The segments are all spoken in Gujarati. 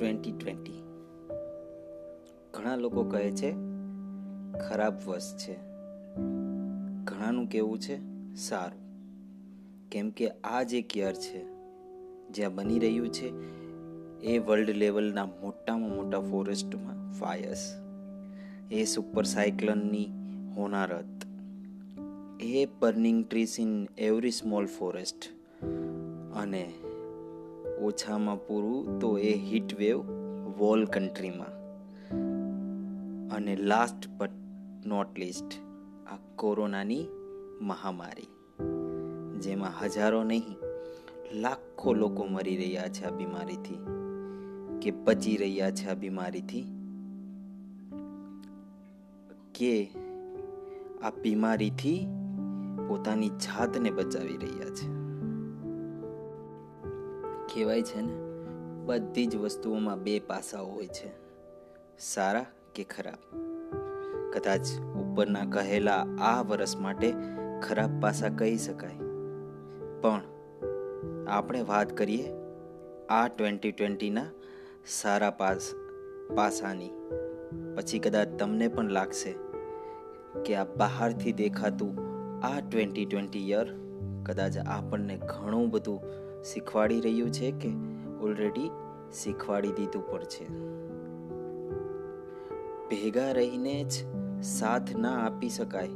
ટ્વેન્ટી ટ્વેન્ટી ઘણા લોકો કહે છે, ખરાબ વર્ષ છે. ઘણાનું કેવું છે, સારું. કેમ કે આ જે યર છે, જ્યાં બની રહ્યું છે એ વર્લ્ડ લેવલના મોટામાં મોટા ફોરેસ્ટમાં ફાયર્સ એ સુપર સાયક્લનની હોનારત, એ burning trees in every small forest અને ઓછામાં પૂરું તો એ હીટ વેવ વોલ કન્ટ્રીમાં. અને લાસ્ટ બટ નોટ લીસ્ટ આ કોરોનાની મહામારી, જેમાં હજારો નહીં, લાખો લોકો મરી રહ્યા છે આ બીમારીથી, કે બચી રહ્યા છે આ બીમારીથી, કે આ બીમારીથી પોતાની જાતને બચાવી રહ્યા છે. કહેવાય છે ને, બધી જ વસ્તુઓમાં બે પાસાઓ હોય છે. સારા કે ખરાબ. કદાચ ઉપરના કહેલા આ વર્ષ માટે ખરાબ પાસા કહી શકાય. પણ આપણે વાત કરીએ આ ટ્વેન્ટી ટ્વેન્ટીના સારા પાસ, પાસાની. પછી કદાચ તમને પણ લાગશે કે આ બહારથી દેખાતું આ ટ્વેન્ટી ટ્વેન્ટી યર કદાચ આપણને ઘણું બધું શીખવાડી રહ્યું છે કે ઓલરેડી શીખવાડી દીધું પણ છે. ભેગા રહીને જ સાથ ના આપી શકાય.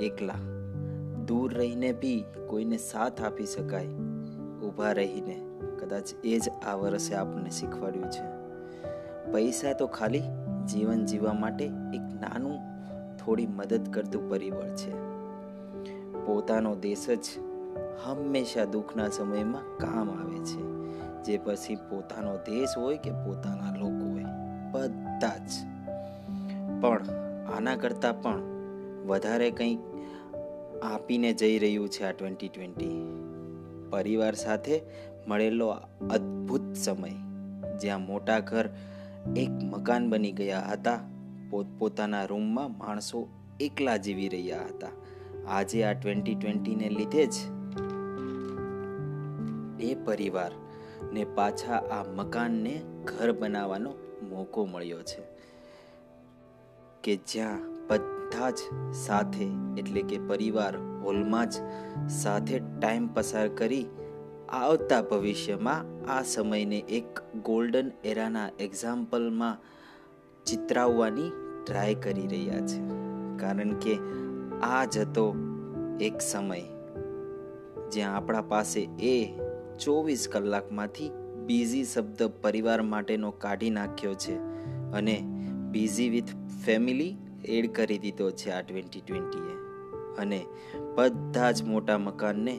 એકલા દૂર રહીને બી કોઈને સાથ આપી શકાય. ઊભા રહીને. કદાચ એ જ આ વર્ષે આપણને શીખવાડ્યું છે. પૈસા તો ખાલી જીવન જીવવા માટે એક નાનું થોડી મદદ કરતું પરિબળ છે. પોતાનો દેશ જ હંમેશા દુઃખના સમયમાં કામ આવે છે. જે પછી પોતાનો દેશ હોય કે પોતાના લોકો હોય. બધા જ. પણ આના કરતાં પણ વધારે કંઈક આપીને જઈ રહ્યું છે આ ટ્વેન્ટી ટ્વેન્ટી પરિવાર સાથે મળેલો અદ્ભુત સમય. જ્યાં મોટા ઘર એક મકાન બની ગયા હતા. પોતપોતાના રૂમમાં માણસો એકલા જીવી રહ્યા હતા. આજે આ ટ્વેન્ટી ટ્વેન્ટીને લીધે જ એ પરિવારને પાછા આ મકાનને ઘર બનાવવાનો મોકો મળ્યો છે. કે જ્યાં બધા જ સાથે, એટલે કે પરિવાર હોલમાં જ સાથે ટાઈમ પસાર કરી આવતા ભવિષ્યમાં આ સમયને એક ગોલ્ડન એરાના એક્ઝામ્પલમાં ચિતરાવવાની ટ્રાય કરી રહ્યા છે. કારણ કે આ જ હતો એક સમય જ્યાં આપણા પાસે એ ચોવીસ કલાકમાંથી બિઝી શબ્દ પરિવાર માટેનો કાઢી નાખ્યો છે અને બિઝી વિથ ફેમિલી એડ કરી દીધો છે આ ટ્વેન્ટી ટ્વેન્ટીએ. અને બધા જ મોટા મકાનને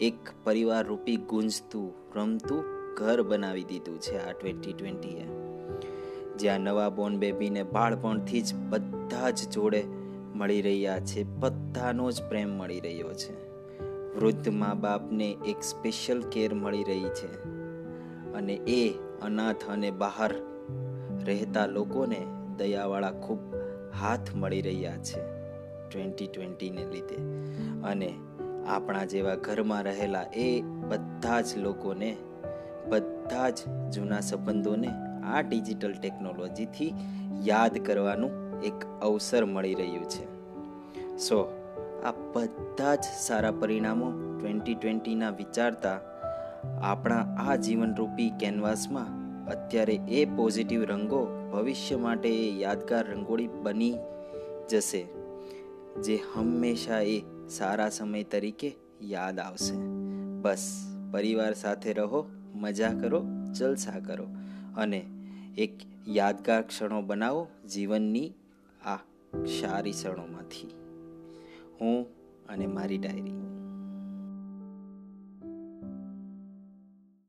એક પરિવાર રૂપી ગુંજતું, રમતું ઘર બનાવી દીધું છે આ ટ્વેન્ટી ટ્વેન્ટીએ. જ્યાં નવા બોર્ન બેબીને બાળપણથી જ બધા જ જોડે મળી રહ્યા છે, બધાનો જ પ્રેમ મળી રહ્યો છે. વૃદ્ધ મા બાપને એક સ્પેશિયલ કેર મળી રહી છે અને એ અનાથ અને બહાર રહેતા લોકોને દયાવાળા ખૂબ હાથ મળી રહ્યા છે ટ્વેન્ટી ટ્વેન્ટીને લીધે. અને આપણા જેવા ઘરમાં રહેલા એ બધા જ લોકોને, બધા જ જૂના સંબંધોને આ ડિજિટલ ટેકનોલોજીથી યાદ કરવાનું એક અવસર મળી રહ્યું છે. સો આ બધા જ સારા પરિણામો ટ્વેન્ટી ટ્વેન્ટીના વિચારતા આપણા આ જીવનરૂપી કેનવાસમાં અત્યારે એ પોઝિટિવ રંગો ભવિષ્ય માટે એ યાદગાર રંગોળી બની જશે, જે હંમેશા એ સારા સમય તરીકે યાદ આવશે. બસ, પરિવાર સાથે રહો, મજા કરો, જલસા કરો અને એક યાદગાર ક્ષણો બનાવો જીવનની આ સારી ક્ષણોમાંથી. હું અને મારી ડાયરી.